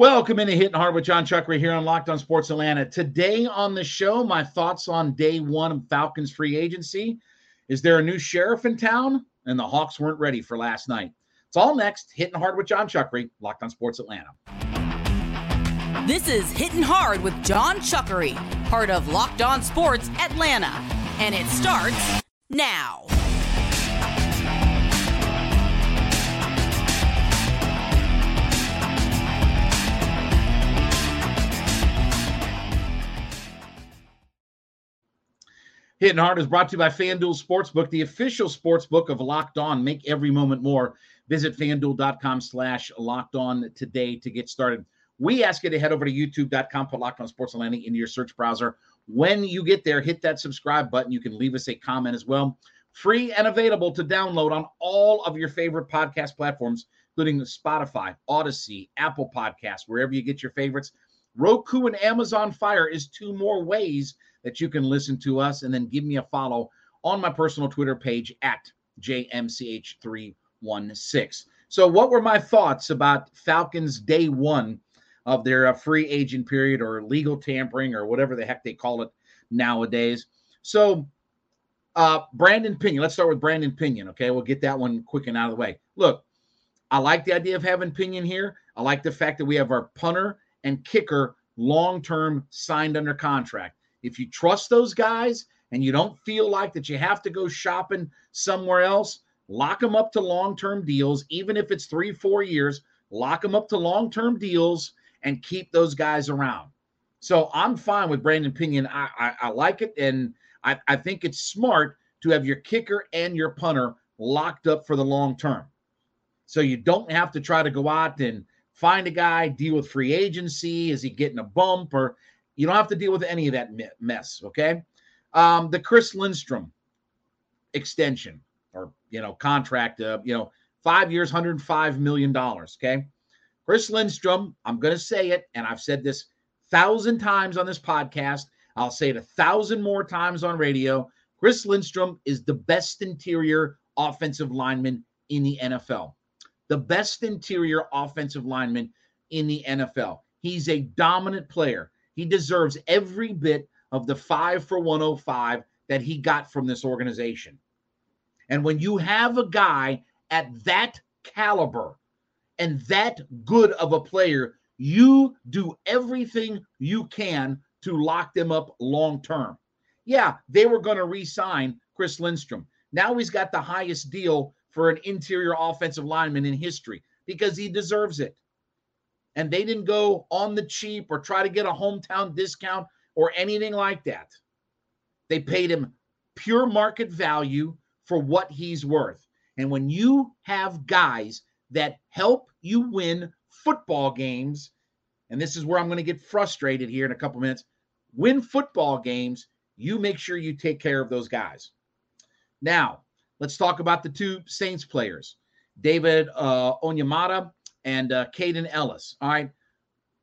Welcome into Hitting Hard with Jon Chuckery here on Locked On Sports Atlanta. Today on the show, my thoughts on day one of Falcons free agency. Is there a new sheriff in town? And the Hawks weren't ready for last night. It's all next. Hitting Hard with Jon Chuckery, Locked On Sports Atlanta. This is Hitting Hard with Jon Chuckery, part of Locked On Sports Atlanta. And it starts now. Hitting Hard is brought to you by FanDuel Sportsbook, the official sportsbook of Locked On. Make every moment more. Visit fanduel.com slash locked on today to get started. We ask you to head over to youtube.com, put Locked On Sports Atlanta into your search browser. When you get there, hit that subscribe button. You can leave us a comment as well. Free and available to download on all of your favorite podcast platforms, including Spotify, Audacy, Apple Podcasts, wherever you get your favorites. Roku and Amazon Fire is two more ways that you can listen to us and then give me a follow on my personal Twitter page at JMCH316. So, what were my thoughts about Falcons day one of their uh, free agent period or legal tampering or whatever the heck they call it nowadays? So, uh, Brandon Pinion, let's start with Brandon Pinion. Okay, we'll get that one quick and out of the way. Look, I like the idea of having Pinion here. I like the fact that we have our punter and kicker long term signed under contract. If you trust those guys and you don't feel like that you have to go shopping somewhere else, lock them up to long term deals, even if it's three, four years, lock them up to long term deals and keep those guys around. So I'm fine with Brandon Pinion. I, I, I like it. And I, I think it's smart to have your kicker and your punter locked up for the long term. So you don't have to try to go out and find a guy, deal with free agency. Is he getting a bump? Or you don't have to deal with any of that mess. Okay. Um, the Chris Lindstrom extension or, you know, contract, uh, you know, five years, $105 million. Okay. Chris Lindstrom, I'm going to say it, and I've said this thousand times on this podcast. I'll say it a thousand more times on radio. Chris Lindstrom is the best interior offensive lineman in the NFL. The best interior offensive lineman in the NFL. He's a dominant player. He deserves every bit of the five for 105 that he got from this organization. And when you have a guy at that caliber and that good of a player, you do everything you can to lock them up long term. Yeah, they were going to re sign Chris Lindstrom. Now he's got the highest deal for an interior offensive lineman in history because he deserves it and they didn't go on the cheap or try to get a hometown discount or anything like that. They paid him pure market value for what he's worth. And when you have guys that help you win football games, and this is where I'm going to get frustrated here in a couple minutes, win football games, you make sure you take care of those guys. Now, let's talk about the two Saints players, David uh, Onyemata and uh, Kaden Elliss. All right.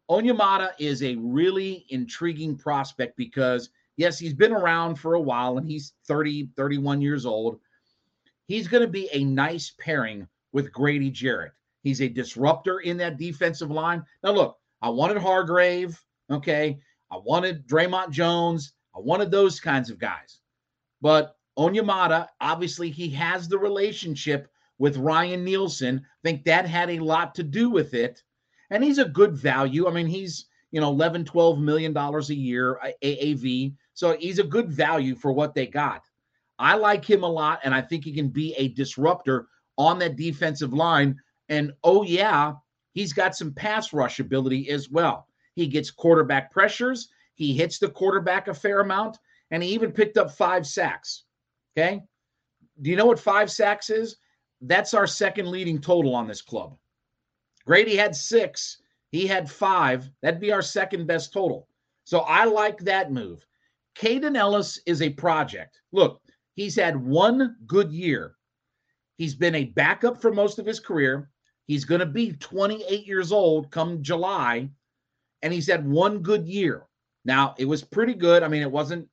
Onyemata is a really intriguing prospect because, yes, he's been around for a while and he's 30, 31 years old. He's going to be a nice pairing with Grady Jarrett. He's a disruptor in that defensive line. Now, look, I wanted Hargrave. Okay. I wanted Dre'Mont Jones. I wanted those kinds of guys. But Onyemata, obviously, he has the relationship with Ryan Nielsen. I think that had a lot to do with it. And he's a good value. I mean, he's, you know, 11, 12 million dollars a year uh, AAV. So he's a good value for what they got. I like him a lot, and I think he can be a disruptor on that defensive line. And oh, yeah, he's got some pass rush ability as well. He gets quarterback pressures, he hits the quarterback a fair amount, and he even picked up five sacks. Okay. Do you know what five sacks is? That's our second leading total on this club. Grady had six. He had five. That'd be our second best total. So I like that move. Kaden Elliss is a project. Look, he's had one good year. He's been a backup for most of his career. He's going to be 28 years old come July, and he's had one good year. Now, it was pretty good. I mean, it wasn't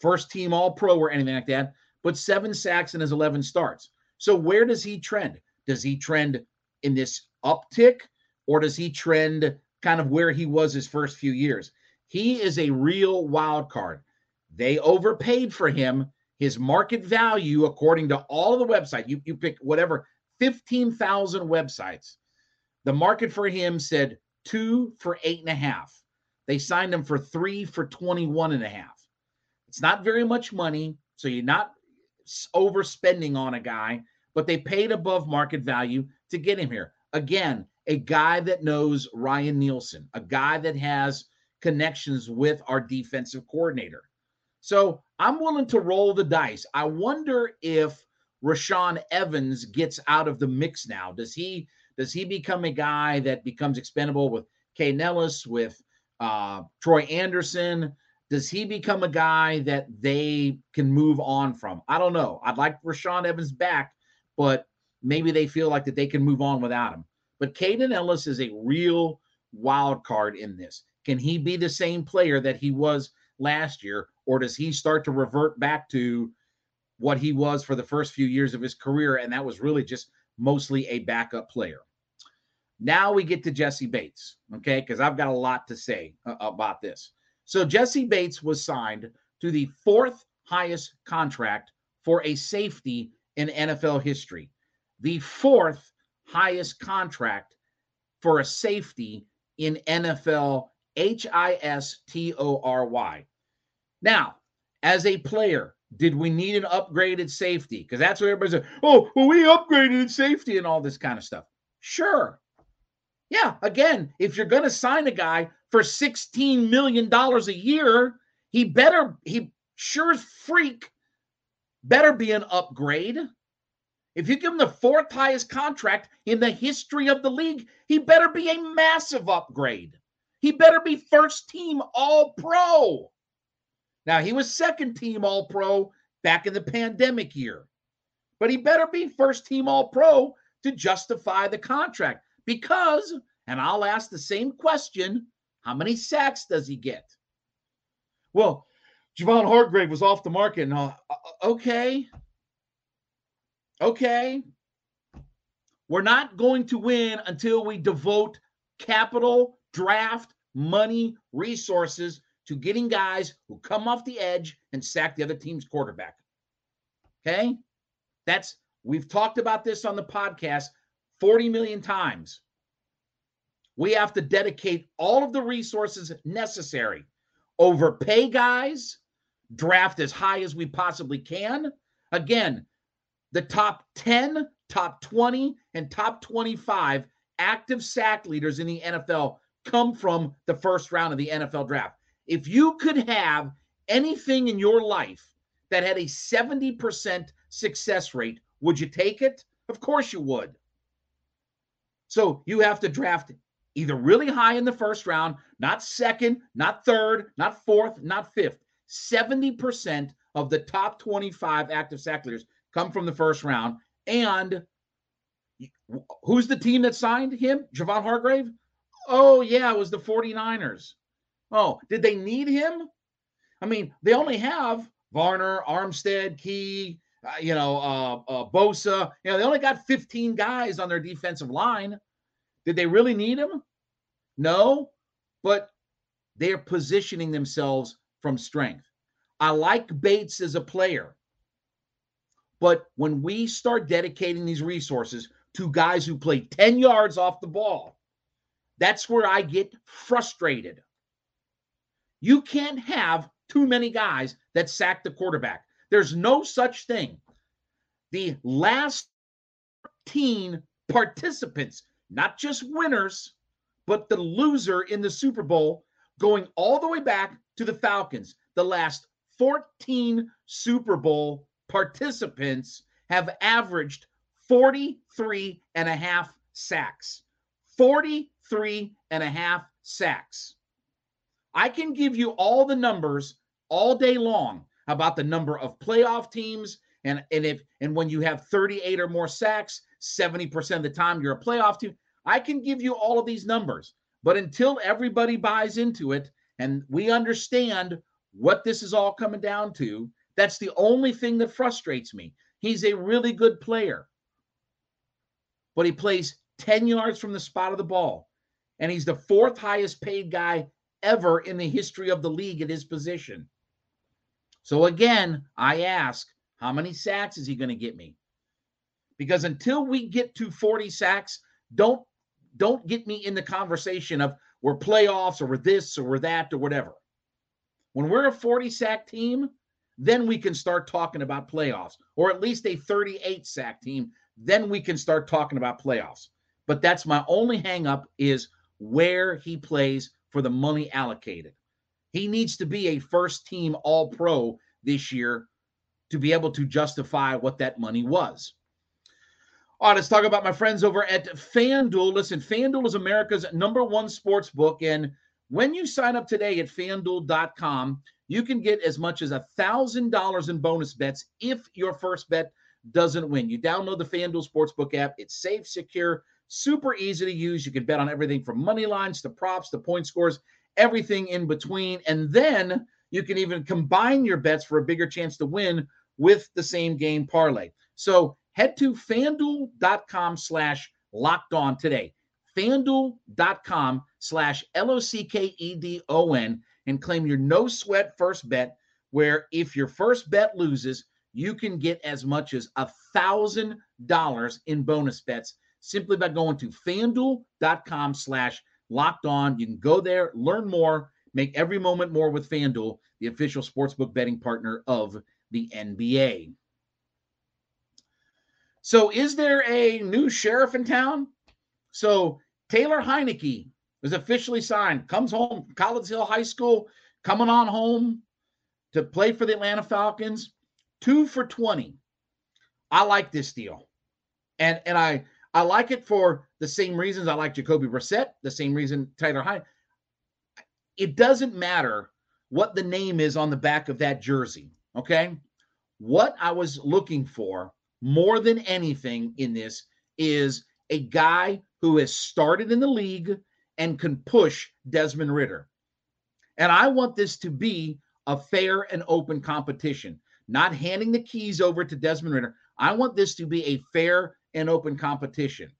first team all pro or anything like that, but seven sacks in his 11 starts. So where does he trend? Does he trend in this uptick or does he trend kind of where he was his first few years. He is a real wild card. They overpaid for him. His market value, according to all the websites, you, you pick whatever, 15,000 websites. The market for him said two for eight and a half. They signed him for three for 21 and a half. It's not very much money. So you're not overspending on a guy, but they paid above market value to get him here. Again, a guy that knows Ryan Nielsen, a guy that has connections with our defensive coordinator. So I'm willing to roll the dice. I wonder if Rashaan Evans gets out of the mix now. Does he does he become a guy that becomes expendable with Kaden Elliss, with uh, Troy Anderson? Does he become a guy that they can move on from? I don't know. I'd like Rashaan Evans back, but maybe they feel like that they can move on without him. But Kaden Elliss is a real wild card in this. Can he be the same player that he was last year, or does he start to revert back to what he was for the first few years of his career? And that was really just mostly a backup player. Now we get to Jessie Bates, okay? Because I've got a lot to say uh, about this. So Jessie Bates was signed to the fourth highest contract for a safety in NFL history. The fourth highest contract for a safety in NFL H I S T O R Y. Now, as a player, did we need an upgraded safety? Because that's what everybody's like, oh, well, we upgraded safety and all this kind of stuff. Sure. Yeah, again, if you're going to sign a guy for $16 million a year, he better, he sure as freak better be an upgrade. If you give him the fourth highest contract in the history of the league, he better be a massive upgrade. He better be first team all pro. Now, he was second team all pro back in the pandemic year, but he better be first team all pro to justify the contract because, and I'll ask the same question how many sacks does he get? Well, Javon Hargrave was off the market. And, uh, uh, okay. Okay. We're not going to win until we devote capital, draft, money, resources to getting guys who come off the edge and sack the other team's quarterback. Okay. That's, we've talked about this on the podcast 40 million times. We have to dedicate all of the resources necessary, overpay guys, draft as high as we possibly can. Again, the top 10, top 20, and top 25 active sack leaders in the NFL come from the first round of the NFL draft. If you could have anything in your life that had a 70% success rate, would you take it? Of course you would. So you have to draft either really high in the first round, not second, not third, not fourth, not fifth. 70% of the top 25 active sack leaders come from the first round. And who's the team that signed him? Javon Hargrave? Oh, yeah, it was the 49ers. Oh, did they need him? I mean, they only have Varner, Armstead, Key, uh, you know, uh, uh, Bosa. You know, they only got 15 guys on their defensive line. Did they really need him? No, but they're positioning themselves from strength. I like Bates as a player. But when we start dedicating these resources to guys who play 10 yards off the ball, that's where I get frustrated. You can't have too many guys that sack the quarterback. There's no such thing. The last 13 participants, not just winners, but the loser in the Super Bowl, going all the way back to the Falcons, the last 14 Super Bowl participants have averaged 43 and a half sacks. 43 and a half sacks. I can give you all the numbers all day long about the number of playoff teams and and if and when you have 38 or more sacks, 70% of the time you're a playoff team. I can give you all of these numbers, but until everybody buys into it and we understand what this is all coming down to, that's the only thing that frustrates me. He's a really good player, but he plays 10 yards from the spot of the ball. and he's the fourth highest paid guy ever in the history of the league at his position. So again, I ask, how many sacks is he going to get me? Because until we get to 40 sacks, don't don't get me in the conversation of we're playoffs or we're this or we're that or whatever. When we're a 40 sack team, then we can start talking about playoffs, or at least a 38 sack team. Then we can start talking about playoffs. But that's my only hangup is where he plays for the money allocated. He needs to be a first team all pro this year to be able to justify what that money was. All right, let's talk about my friends over at FanDuel. Listen, FanDuel is America's number one sports book. And when you sign up today at fanduel.com, you can get as much as a $1,000 in bonus bets if your first bet doesn't win. You download the FanDuel Sportsbook app, it's safe, secure, super easy to use. You can bet on everything from money lines to props to point scores everything in between. And then you can even combine your bets for a bigger chance to win with the same game parlay. So head to fanduel.com slash locked on today. Fanduel.com slash L O C K E D O N and claim your no sweat first bet, where if your first bet loses, you can get as much as a thousand dollars in bonus bets simply by going to fanduel.com slash locked on. You can go there, learn more, make every moment more with FanDuel, the official sportsbook betting partner of the NBA. So, is there a new sheriff in town? So, Taylor Heinicke is officially signed, comes home, College Hill High School, coming on home to play for the Atlanta Falcons. Two for 20. I like this deal. And and I I like it for the same reasons I like Jacoby Brissett, the same reason Tyler Hyde. It doesn't matter what the name is on the back of that jersey. Okay. What I was looking for more than anything in this is a guy who has started in the league and can push Desmond Ridder. And I want this to be a fair and open competition, not handing the keys over to Desmond Ridder. I want this to be a fair and open competition.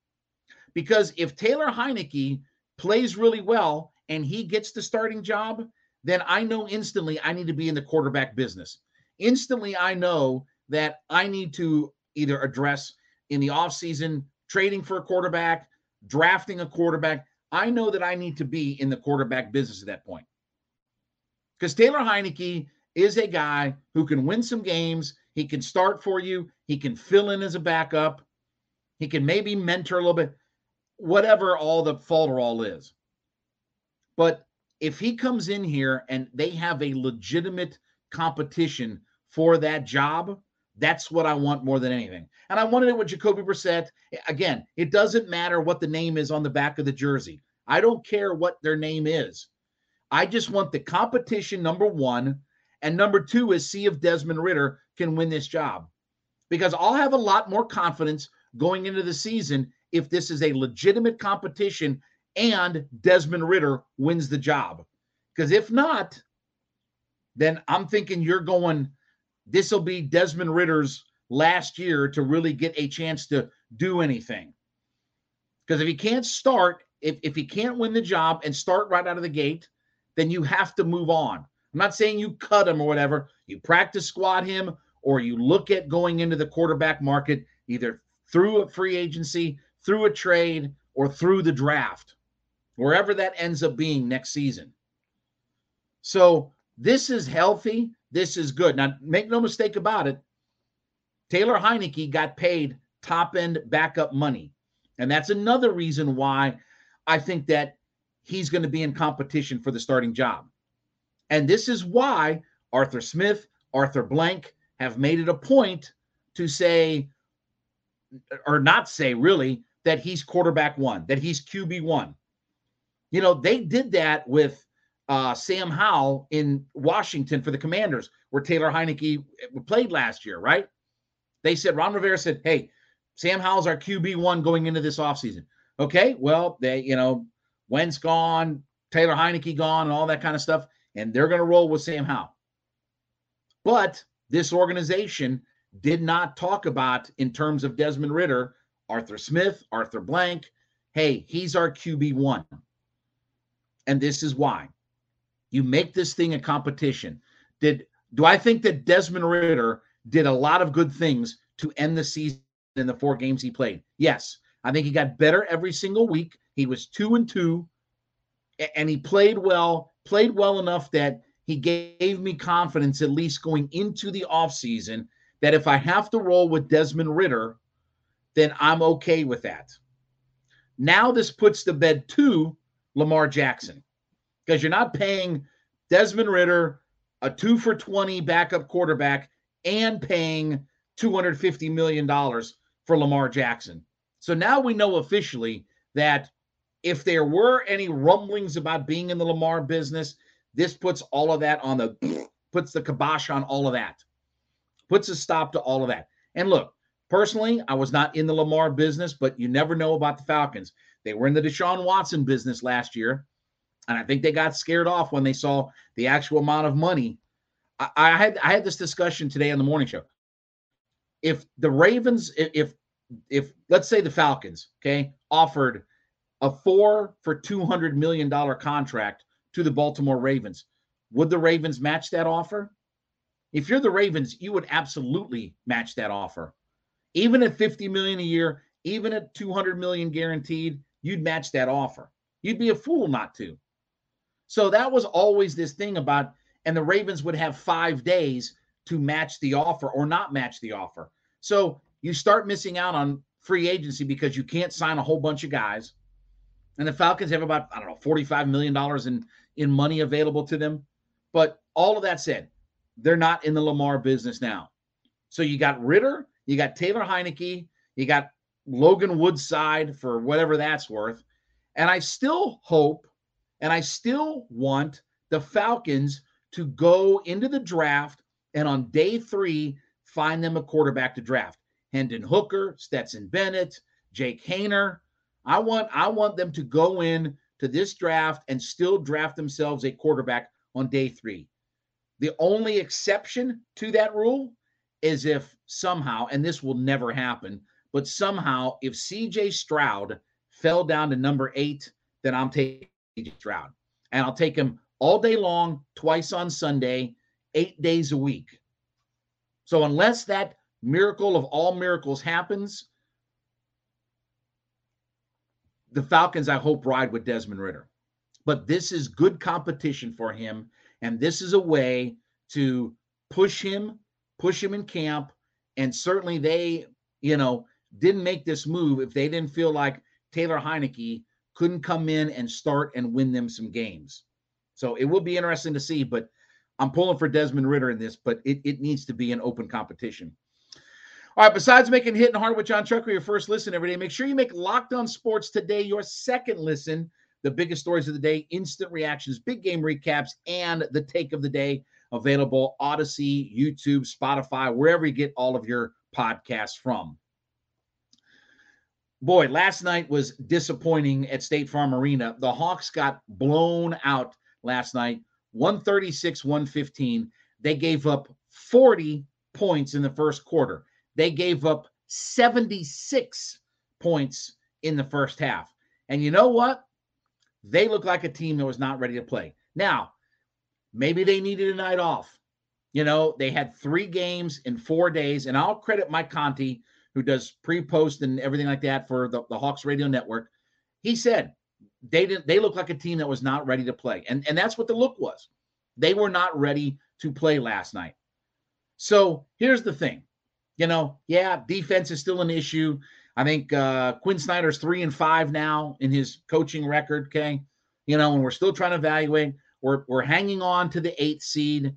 Because if Taylor Heinicke plays really well and he gets the starting job, then I know instantly I need to be in the quarterback business. Instantly, I know that I need to either address in the offseason trading for a quarterback, drafting a quarterback. I know that I need to be in the quarterback business at that point. Because Taylor Heinicke is a guy who can win some games. He can start for you. He can fill in as a backup. He can maybe mentor a little bit, whatever all the falderall is. But if he comes in here and they have a legitimate competition for that job, that's what I want more than anything. And I wanted it with Jacoby Brissett. Again, it doesn't matter what the name is on the back of the jersey. I don't care what their name is. I just want the competition, number one. And number two is see if Desmond Ridder can win this job. Because I'll have a lot more confidence going into the season if this is a legitimate competition and Desmond Ridder wins the job. Because if not, then I'm thinking you're going, this will be Desmond Ridder's last year to really get a chance to do anything. Because if he can't start, if, if he can't win the job and start right out of the gate, then you have to move on. I'm not saying you cut him or whatever. You practice squad him or you look at going into the quarterback market either through a free agency, through a trade, or through the draft, wherever that ends up being next season. So this is healthy. This is good. Now, make no mistake about it. Taylor Heinicke got paid top end backup money. And that's another reason why I think that he's going to be in competition for the starting job. And this is why Arthur Smith, Arthur Blank have made it a point to say, or not say really that he's quarterback one, that he's QB one. You know, they did that with uh, Sam Howell in Washington for the Commanders, where Taylor Heinicke played last year, right? They said, Ron Rivera said, hey, Sam Howell's our QB one going into this offseason. Okay, well, they, you know, Wentz gone, Taylor Heinicke gone, and all that kind of stuff, and they're going to roll with Sam Howell. But this organization did not talk about in terms of Desmond Ridder, Arthur Smith, Arthur Blank. Hey, he's our QB1. And this is why. You make this thing a competition. Did do I think that Desmond Ritter did a lot of good things to end the season in the four games he played? Yes. I think he got better every single week. He was 2 and 2 and he played well, played well enough that he gave me confidence at least going into the offseason that if I have to roll with Desmond Ridder, then I'm okay with that. Now this puts to bed to Lamar Jackson because you're not paying Desmond Ridder a two for 20 backup quarterback and paying $250 million for Lamar Jackson. So now we know officially that if there were any rumblings about being in the Lamar business, this puts all of that on the puts the kibosh on all of that. Puts a stop to all of that. And look, personally, I was not in the Lamar business, but you never know about the Falcons. They were in the Deshaun Watson business last year. And I think they got scared off when they saw the actual amount of money. I, I had I had this discussion today on the morning show. If the Ravens, if if let's say the Falcons, okay, offered a four for two hundred million dollar contract to the Baltimore Ravens, would the Ravens match that offer? If you're the Ravens, you would absolutely match that offer. Even at 50 million a year, even at 200 million guaranteed, you'd match that offer. You'd be a fool not to. So that was always this thing about, and the Ravens would have five days to match the offer or not match the offer. So you start missing out on free agency because you can't sign a whole bunch of guys. And the Falcons have about, I don't know, $45 million in, in money available to them. But all of that said, they're not in the Lamar business now. So you got Ridder, you got Taylor Heinicke, you got Logan Woodside for whatever that's worth. And I still hope and I still want the Falcons to go into the draft and on day three, find them a quarterback to draft. Hendon Hooker, Stetson Bennett, Jake Haener. I want I want them to go in to this draft and still draft themselves a quarterback on day three. The only exception to that rule is if somehow, and this will never happen, but somehow if CJ Stroud fell down to number eight, then I'm taking Stroud. And I'll take him all day long, twice on Sunday, eight days a week. So unless that miracle of all miracles happens, the Falcons, I hope, ride with Desmond Ridder. But this is good competition for him. And this is a way to push him, push him in camp. And certainly they, you know, didn't make this move if they didn't feel like Taylor Heinicke couldn't come in and start and win them some games. So it will be interesting to see, but I'm pulling for Desmond Ridder in this, but it, it needs to be an open competition. All right, besides making Hitting Hard with Jon Chucker your first listen every day, make sure you make Locked On Sports today your second listen. The biggest stories of the day, instant reactions, big game recaps, and the take of the day available Audacy, YouTube, Spotify, wherever you get all of your podcasts from boy, last night was disappointing at State Farm Arena. The Hawks got blown out last night, 136 115. They gave up 40 points in the first quarter. They gave up 76 points in the first half. And you know what? They look like a team that was not ready to play. Now, maybe they needed a night off. You know, they had three games in four days, and I'll credit Mike Conti who does pre-post and everything like that for the, the Hawks Radio Network, he said they didn't they looked like a team that was not ready to play. And and that's what the look was. They were not ready to play last night. So here's the thing. You know, yeah, defense is still an issue. I think uh Quin Snyder's three and five now in his coaching record. Okay. You know, and we're still trying to evaluate. We're we're hanging on to the eighth seed.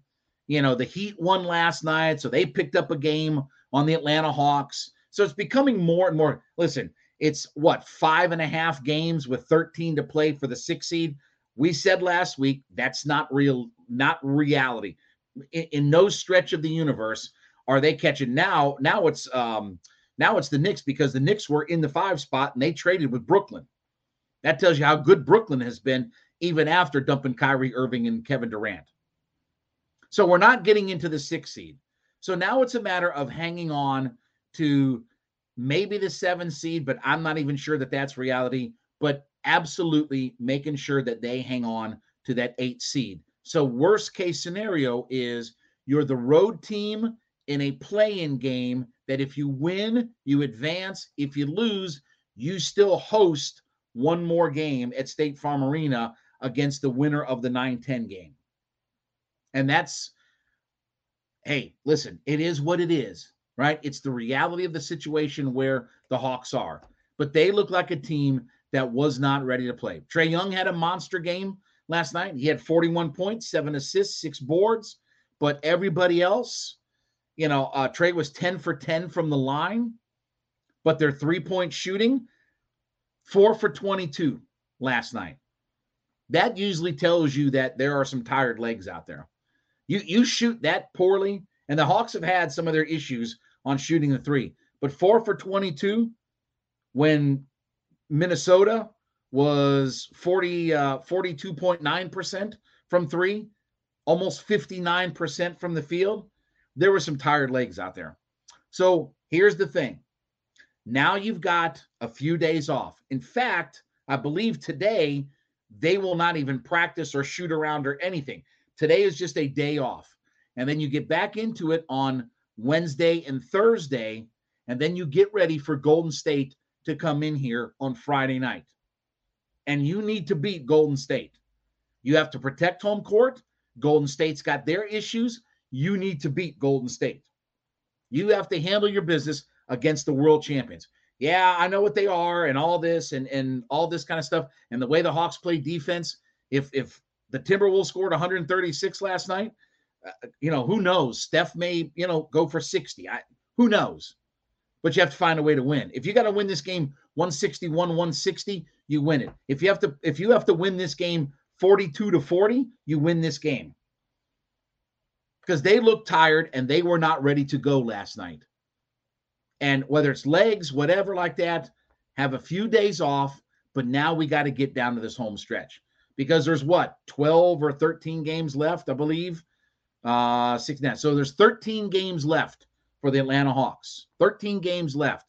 You know, the Heat won last night, so they picked up a game on the Atlanta Hawks. So it's becoming more and more. Listen, it's what five and a half games with 13 to play for the six seed. We said last week that's not real, not reality. In, in no stretch of the universe are they catching now. Now it's um now it's the Knicks because the Knicks were in the five spot and they traded with Brooklyn. That tells you how good Brooklyn has been even after dumping Kyrie Irving and Kevin Durant. So we're not getting into the six seed. So now it's a matter of hanging on to maybe the seven seed, but I'm not even sure that that's reality. But absolutely making sure that they hang on to that eight seed. So, worst case scenario is you're the road team in a play in game that if you win, you advance. If you lose, you still host one more game at State Farm Arena against the winner of the 9 10 game. And that's, hey, listen, it is what it is, right? It's the reality of the situation where the Hawks are. But they look like a team that was not ready to play. Trae Young had a monster game last night. He had 41 points, seven assists, six boards. But everybody else, you know, uh, Trae was 10 for 10 from the line, but their three point shooting, four for 22 last night. That usually tells you that there are some tired legs out there. You you shoot that poorly, and the Hawks have had some of their issues on shooting the three, but four for 22 when Minnesota was 40 uh, 42.9% from three, almost 59% from the field. There were some tired legs out there. So here's the thing. Now you've got a few days off. In fact, I believe today they will not even practice or shoot around or anything. Today is just a day off. And then you get back into it on Wednesday and Thursday. And then you get ready for Golden State to come in here on Friday night. And you need to beat Golden State. You have to protect home court. Golden State's got their issues. You need to beat Golden State. You have to handle your business against the world champions. Yeah, I know what they are and all this and and all this kind of stuff and the way the Hawks play defense. If if the Timberwolves scored 136 last night, uh, you know, who knows? Steph may, you know, go for 60. I who knows? But you have to find a way to win. If you got to win this game 161 160, you win it. If you have to if you have to win this game 42 to 40, you win this game. Because they looked tired and they were not ready to go last night. And whether it's legs, whatever like that, have a few days off, but now we got to get down to this home stretch because there's what 12 or 13 games left, I believe. Uh, six now. So there's 13 games left for the Atlanta Hawks. 13 games left.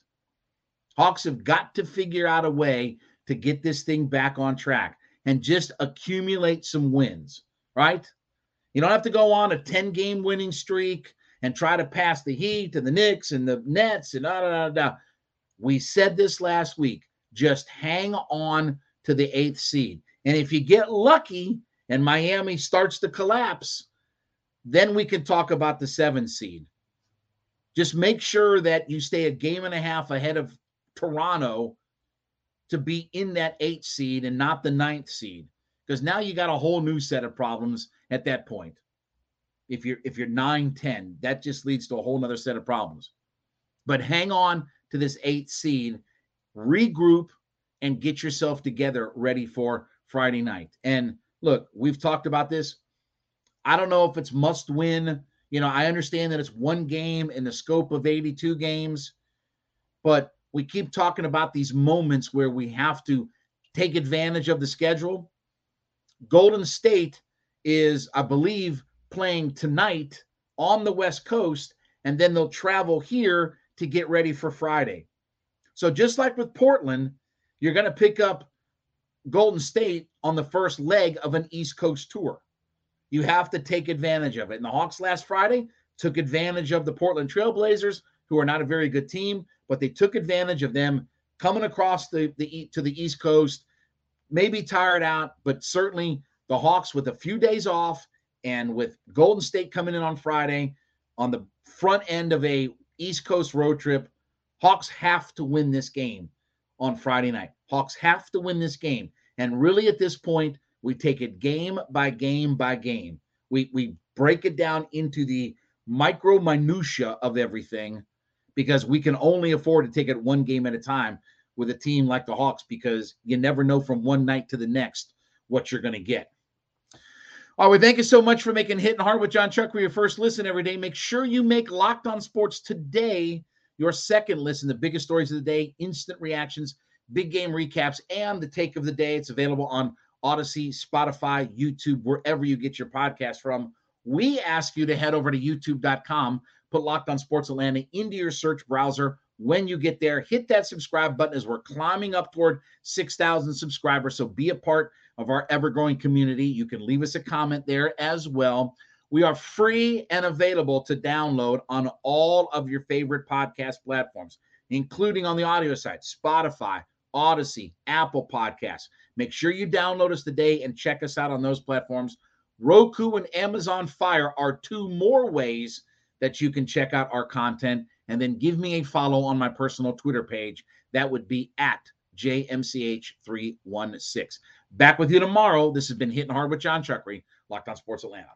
Hawks have got to figure out a way to get this thing back on track and just accumulate some wins, right? You don't have to go on a 10 game winning streak and try to pass the Heat and the Knicks and the Nets and da da da. We said this last week. Just hang on to the eighth seed. And if you get lucky and Miami starts to collapse, then we can talk about the seven seed. Just make sure that you stay a game and a half ahead of Toronto to be in that eighth seed and not the ninth seed. Because now you got a whole new set of problems at that point. If you're if you're 9, 10, that just leads to a whole nother set of problems. But hang on to this eighth seed, regroup, and get yourself together ready for Friday night. And look, we've talked about this. I don't know if it's must win. You know, I understand that it's one game in the scope of 82 games, but we keep talking about these moments where we have to take advantage of the schedule. Golden State is, I believe, playing tonight on the West Coast, and then they'll travel here to get ready for Friday. So, just like with Portland, you're going to pick up Golden State on the first leg of an East Coast tour. You have to take advantage of it. And the Hawks last Friday took advantage of the Portland Trailblazers, who are not a very good team, but they took advantage of them coming across the, the to the East Coast, maybe tired out, but certainly the Hawks with a few days off and with Golden State coming in on Friday on the front end of a East Coast road trip, Hawks have to win this game on Friday night. Hawks have to win this game. And really at this point, we take it game by game by game. We we break it down into the micro minutia of everything because we can only afford to take it one game at a time with a team like the Hawks because you never know from one night to the next what you're going to get. All right, thank you so much for making Hitting Hard with Jon Chuck for your first listen every day. Make sure you make Locked On Sports today your second listen. The biggest stories of the day, instant reactions, big game recaps, and the take of the day. It's available on Audacy, Spotify, YouTube, wherever you get your podcast from. We ask you to head over to youtube.com Put Locked On Sports Atlanta into your search browser. When you get there. Hit that subscribe button as we're climbing up toward 6,000 subscribers. So be a part of our ever growing community. You can leave us a comment there as well. We are free and available to download on all of your favorite podcast platforms, including on the audio side, Spotify, Audacy, Apple Podcasts. Make sure you download us today and check us out on those platforms. Roku and Amazon Fire are two more ways that you can check out our content. And then give me a follow on my personal Twitter page. That would be at JMCH316. Back with you tomorrow. This has been Hitting Hard with Jon Chuckery, Locked On Sports Atlanta.